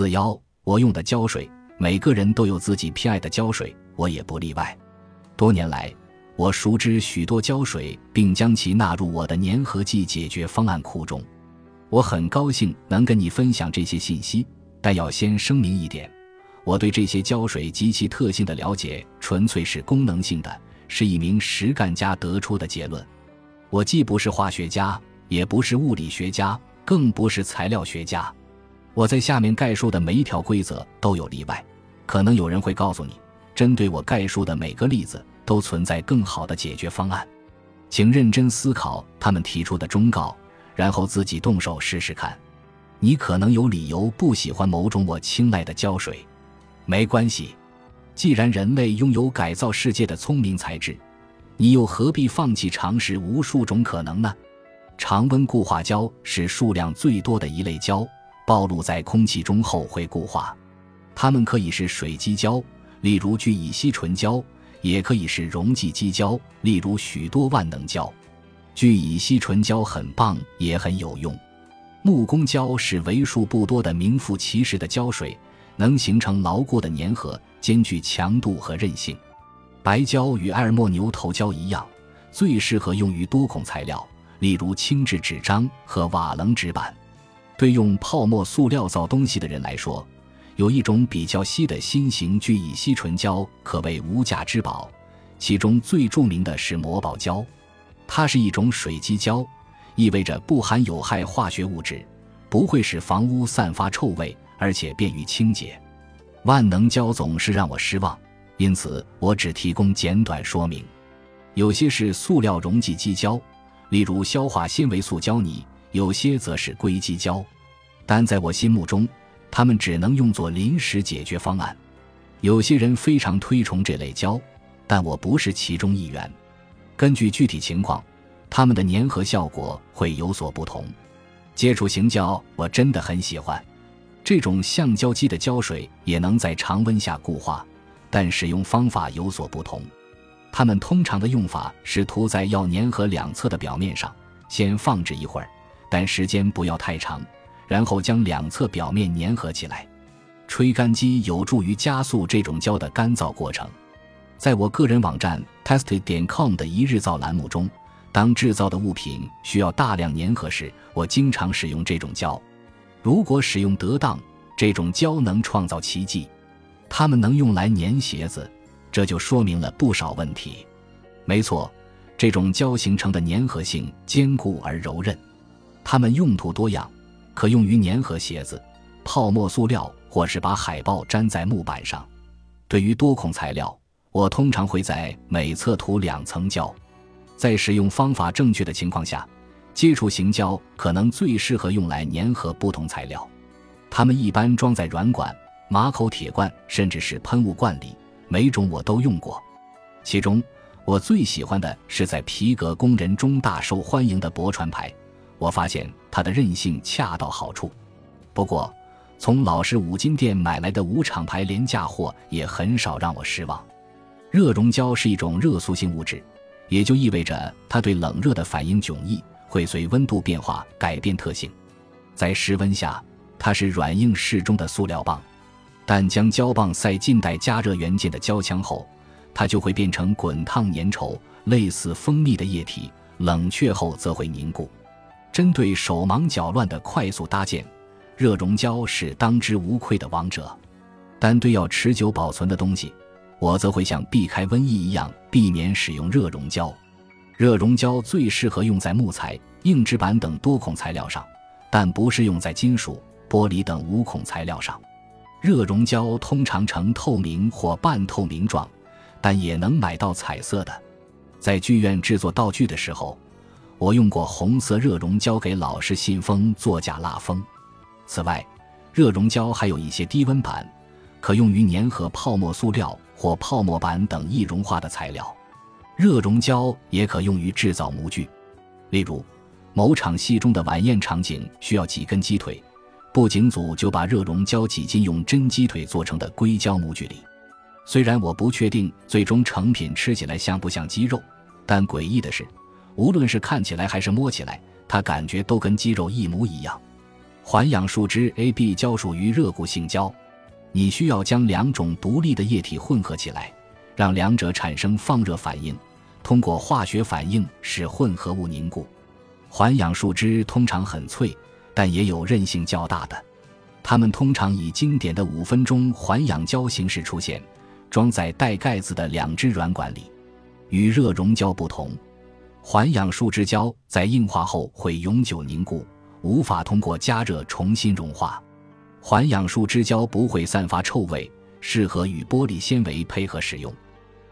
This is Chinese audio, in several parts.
四幺，我用的胶水，每个人都有自己偏爱的胶水，我也不例外。多年来，我熟知许多胶水，并将其纳入我的粘合剂解决方案库中。我很高兴能跟你分享这些信息，但要先声明一点：我对这些胶水及其特性的了解纯粹是功能性的，是一名实干家得出的结论。我既不是化学家，也不是物理学家，更不是材料学家。我在下面概述的每一条规则都有例外。可能有人会告诉你，针对我概述的每个例子都存在更好的解决方案，请认真思考他们提出的忠告，然后自己动手试试看。你可能有理由不喜欢某种我青睐的胶水，没关系。既然人类拥有改造世界的聪明才智，你又何必放弃尝试无数种可能呢？常温固化胶是数量最多的一类胶。暴露在空气中后会固化，它们可以是水基胶，例如聚乙烯醇胶，也可以是溶剂基胶，例如许多万能胶。聚乙烯醇胶很棒，也很有用。木工胶是为数不多的名副其实的胶水，能形成牢固的粘合，兼具强度和韧性。白胶与埃尔莫牛头胶一样，最适合用于多孔材料，例如轻质纸张和瓦楞纸板。对用泡沫塑料造东西的人来说，有一种比较稀的新型聚乙烯醇胶可谓无价之宝。其中最著名的是魔宝胶，它是一种水基胶，意味着不含有害化学物质，不会使房屋散发臭味，而且便于清洁。万能胶总是让我失望，因此我只提供简短说明。有些是塑料溶剂基胶，例如消化纤维素胶泥。有些则是硅基胶，但在我心目中，它们只能用作临时解决方案。有些人非常推崇这类胶，但我不是其中一员。根据具体情况，它们的粘合效果会有所不同。接触型胶我真的很喜欢，这种橡胶基的胶水也能在常温下固化，但使用方法有所不同。它们通常的用法是涂在要粘合两侧的表面上，先放置一会儿。但时间不要太长，然后将两侧表面粘合起来。吹干机有助于加速这种胶的干燥过程。在我个人网站 tested 点 com 的一日造栏目中，当制造的物品需要大量粘合时，我经常使用这种胶。如果使用得当，这种胶能创造奇迹。它们能用来粘鞋子，这就说明了不少问题。没错，这种胶形成的粘合性坚固而柔韧。它们用途多样，可用于粘合鞋子、泡沫塑料，或是把海报粘在木板上。对于多孔材料，我通常会在每侧涂两层胶。在使用方法正确的情况下，接触型胶可能最适合用来粘合不同材料。它们一般装在软管、马口铁罐，甚至是喷雾罐里，每种我都用过。其中，我最喜欢的是在皮革工人中大受欢迎的驳船牌。我发现它的韧性恰到好处，不过从老式五金店买来的无厂牌廉价货也很少让我失望。热熔胶是一种热塑性物质，也就意味着它对冷热的反应迥异，会随温度变化改变特性。在室温下，它是软硬适中的塑料棒，但将胶棒塞进带加热元件的胶腔后，它就会变成滚烫粘稠、类似蜂蜜的液体，冷却后则会凝固。针对手忙脚乱的快速搭建，热熔胶是当之无愧的王者。但对要持久保存的东西，我则会像避开瘟疫一样，避免使用热熔胶。热熔胶最适合用在木材、硬纸板等多孔材料上，但不适用在金属、玻璃等无孔材料上。热熔胶通常呈透明或半透明状，但也能买到彩色的。在剧院制作道具的时候。我用过红色热熔胶给老式信封做假蜡封。此外，热熔胶还有一些低温板，可用于粘合泡沫塑料或泡沫板等易融化的材料。热熔胶也可用于制造模具，例如某场戏中的晚宴场景需要几根鸡腿，布景组就把热熔胶挤进用真鸡腿做成的硅胶模具里。虽然我不确定最终成品吃起来像不像鸡肉，但诡异的是。无论是看起来还是摸起来，它感觉都跟肌肉一模一样。环氧树脂 AB 胶属于热固性胶，你需要将两种独立的液体混合起来，让两者产生放热反应，通过化学反应使混合物凝固。环氧树脂通常很脆，但也有韧性较大的。它们通常以经典的五分钟环氧胶形式出现，装在带盖子的两只软管里。与热熔胶不同，环氧树脂胶在硬化后会永久凝固。无法通过加热重新融化，环氧树脂胶不会散发臭味，适合与玻璃纤维配合使用。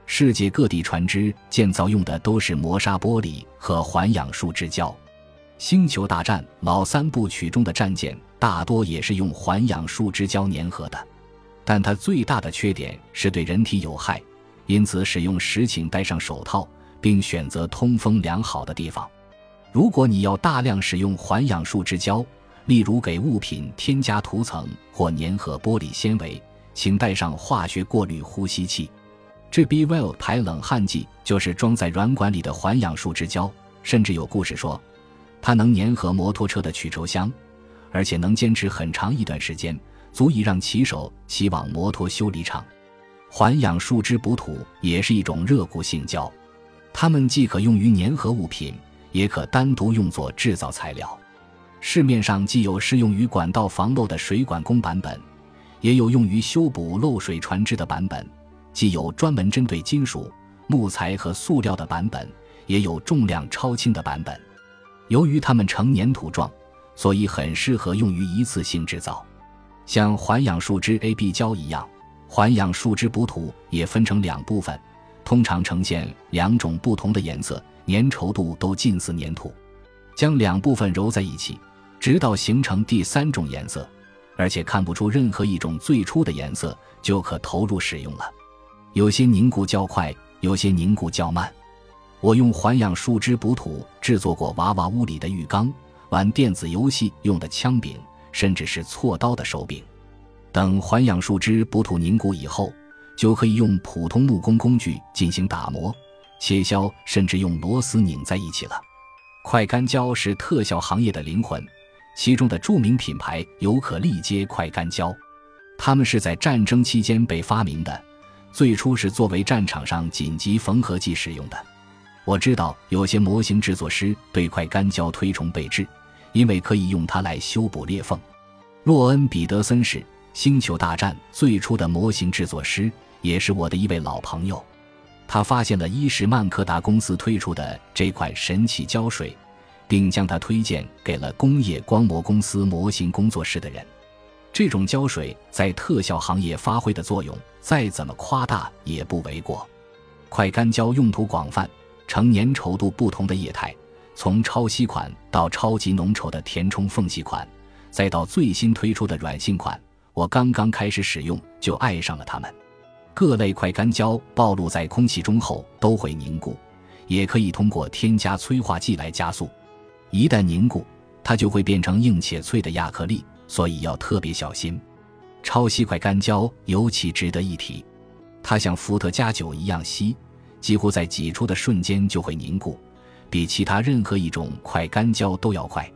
世界各地船只建造用的都是磨砂玻璃和环氧树脂胶。星球大战老三部曲中的战舰大多也是用环氧树脂胶粘合的，但它最大的缺点是对人体有害，因此使用时请戴上手套，并选择通风良好的地方。如果你要大量使用环氧树脂胶，例如给物品添加涂层或粘合玻璃纤维，请带上化学过滤呼吸器。这 B Well 排冷焊剂就是装在软管里的环氧树脂胶，甚至有故事说，它能粘合摩托车的曲轴箱，而且能坚持很长一段时间，足以让骑手骑往摩托修理厂。环氧树脂补土也是一种热固性胶，它们既可用于粘合物品。也可单独用作制造材料。市面上既有适用于管道防漏的水管工版本，也有用于修补漏水船只的版本；既有专门针对金属、木材和塑料的版本，也有重量超轻的版本。由于它们呈粘土状，所以很适合用于一次性制造。像环氧树脂 AB 胶一样，环氧树脂补土也分成两部分，通常呈现两种不同的颜色。粘稠度都近似粘土，将两部分揉在一起，直到形成第三种颜色，而且看不出任何一种最初的颜色，就可投入使用了。有些凝固较快，有些凝固较慢。我用环氧树脂补土制作过娃娃屋里的浴缸、玩电子游戏用的枪柄，甚至是锉刀的手柄。等环氧树脂补土凝固以后，就可以用普通木工工具进行打磨。切削，甚至用螺丝拧在一起了。快干胶是特效行业的灵魂，其中的著名品牌尤可力接快干胶，它们是在战争期间被发明的，最初是作为战场上紧急缝合剂使用的。我知道有些模型制作师对快干胶推崇备至，因为可以用它来修补裂缝。洛恩·彼得森是《星球大战》最初的模型制作师，也是我的一位老朋友。他发现了伊什曼柯达公司推出的这款神奇胶水，并将它推荐给了工业光魔公司模型工作室的人。这种胶水在特效行业发挥的作用，再怎么夸大也不为过。快干胶用途广泛，呈粘稠度不同的液态，从超稀款到超级浓稠的填充缝隙款，再到最新推出的软性款，我刚刚开始使用就爱上了它们。各类快干胶暴露在空气中后都会凝固，也可以通过添加催化剂来加速。一旦凝固，它就会变成硬且脆的亚克力，所以要特别小心。超稀快干胶尤其值得一提，它像伏特加酒一样稀，几乎在挤出的瞬间就会凝固，比其他任何一种快干胶都要快。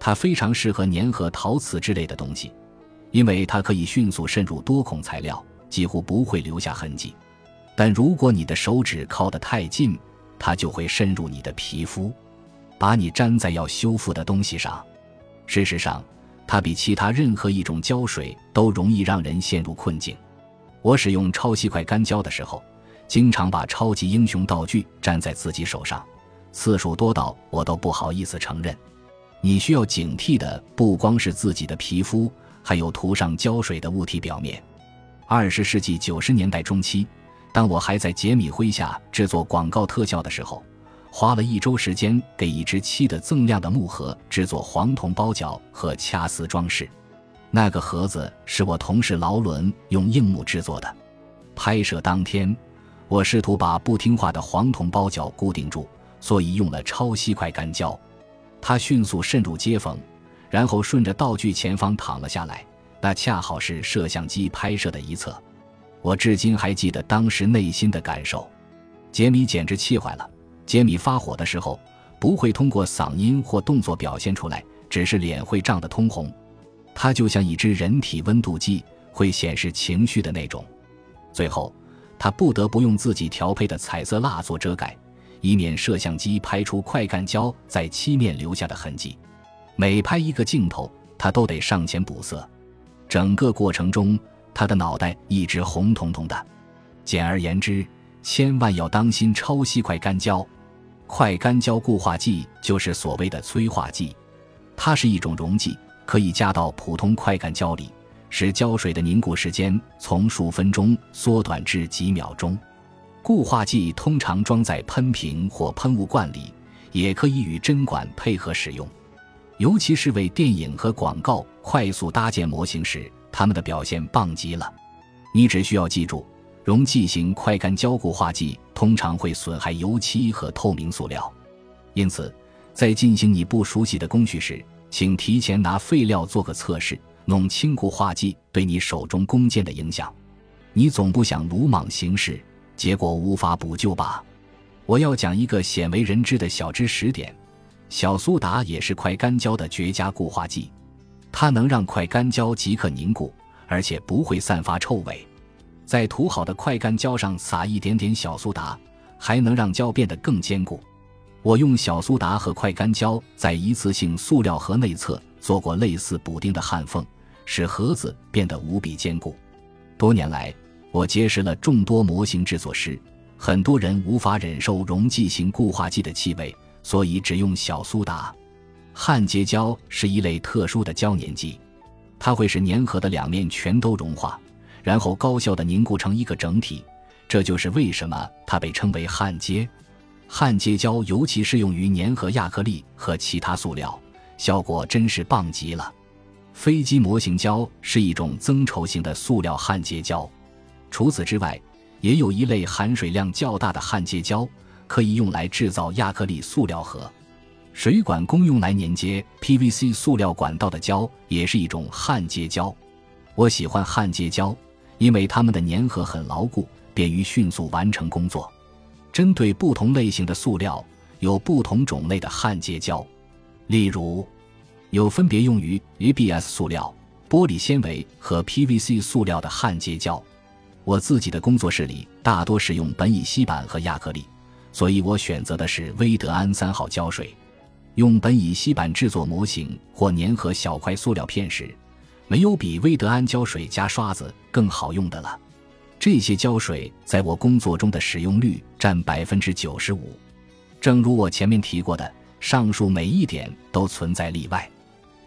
它非常适合粘合陶瓷之类的东西，因为它可以迅速渗入多孔材料。几乎不会留下痕迹，但如果你的手指靠得太近，它就会渗入你的皮肤，把你粘在要修复的东西上。事实上，它比其他任何一种胶水都容易让人陷入困境。我使用超细块干胶的时候，经常把超级英雄道具粘在自己手上，次数多到我都不好意思承认。你需要警惕的不光是自己的皮肤，还有涂上胶水的物体表面。二十世纪九十年代中期，当我还在杰米麾下制作广告特效的时候，花了一周时间给一只漆的锃亮的木盒制作黄铜包角和掐丝装饰。那个盒子是我同事劳伦用硬木制作的。拍摄当天，我试图把不听话的黄铜包角固定住，所以用了超稀块干胶。它迅速渗入接缝，然后顺着道具前方躺了下来。那恰好是摄像机拍摄的一侧，我至今还记得当时内心的感受。杰米简直气坏了。杰米发火的时候，不会通过嗓音或动作表现出来，只是脸会涨得通红。它就像一只人体温度计，会显示情绪的那种。最后，他不得不用自己调配的彩色蜡做遮盖，以免摄像机拍出快干胶在漆面留下的痕迹。每拍一个镜头，他都得上前补色。整个过程中，他的脑袋一直红彤彤的。简而言之，千万要当心超吸快干胶。快干胶固化剂就是所谓的催化剂，它是一种溶剂，可以加到普通快干胶里。使胶水的凝固时间从数分钟缩短至几秒钟。固化剂通常装在喷瓶或喷雾罐里，也可以与针管配合使用。尤其是为电影和广告快速搭建模型时，它们的表现棒极了。你只需要记住，溶剂型快干胶固化剂通常会损害油漆和透明塑料，因此在进行你不熟悉的工序时，请提前拿废料做个测试。弄清固化剂对你手中弓箭的影响，你总不想鲁莽行事，结果无法补救吧？我要讲一个鲜为人知的小知识点：小苏打也是快干胶的绝佳固化剂，它能让快干胶即刻凝固，而且不会散发臭味。在涂好的快干胶上撒一点点小苏打，还能让胶变得更坚固。我用小苏打和快干胶在一次性塑料盒内侧做过类似补丁的焊缝。使盒子变得无比坚固。多年来，我结识了众多模型制作师，很多人无法忍受溶剂型固化剂的气味，所以只用小苏打。焊接胶是一类特殊的胶粘剂，它会使粘合的两面全都融化，然后高效的凝固成一个整体。这就是为什么它被称为焊接。焊接胶尤其适用于粘合亚克力和其他塑料，效果真是棒极了。飞机模型胶是一种增稠型的塑料焊接胶，除此之外，也有一类含水量较大的焊接胶，可以用来制造亚克力塑料盒。水管工用来连接 PVC 塑料管道的胶也是一种焊接胶。我喜欢焊接胶，因为它们的粘合很牢固，便于迅速完成工作。针对不同类型的塑料，有不同种类的焊接胶，例如。有分别用于 ABS 塑料、玻璃纤维和 PVC 塑料的焊接胶。我自己的工作室里大多使用苯乙烯板和亚克力，所以我选择的是威德安三号胶水。用苯乙烯板制作模型或粘合小块塑料片时，没有比威德安胶水加刷子更好用的了。这些胶水在我工作中的使用率占百分之九十五。正如我前面提过的，上述每一点都存在例外。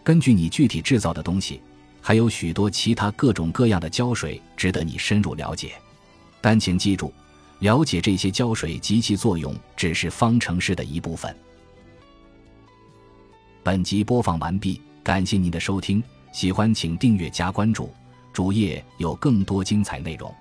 根据你具体制造的东西，还有许多其他各种各样的胶水值得你深入了解。但请记住，了解这些胶水及其作用只是方程式的一部分。本集播放完毕，感谢您的收听，喜欢请订阅加关注，主页有更多精彩内容。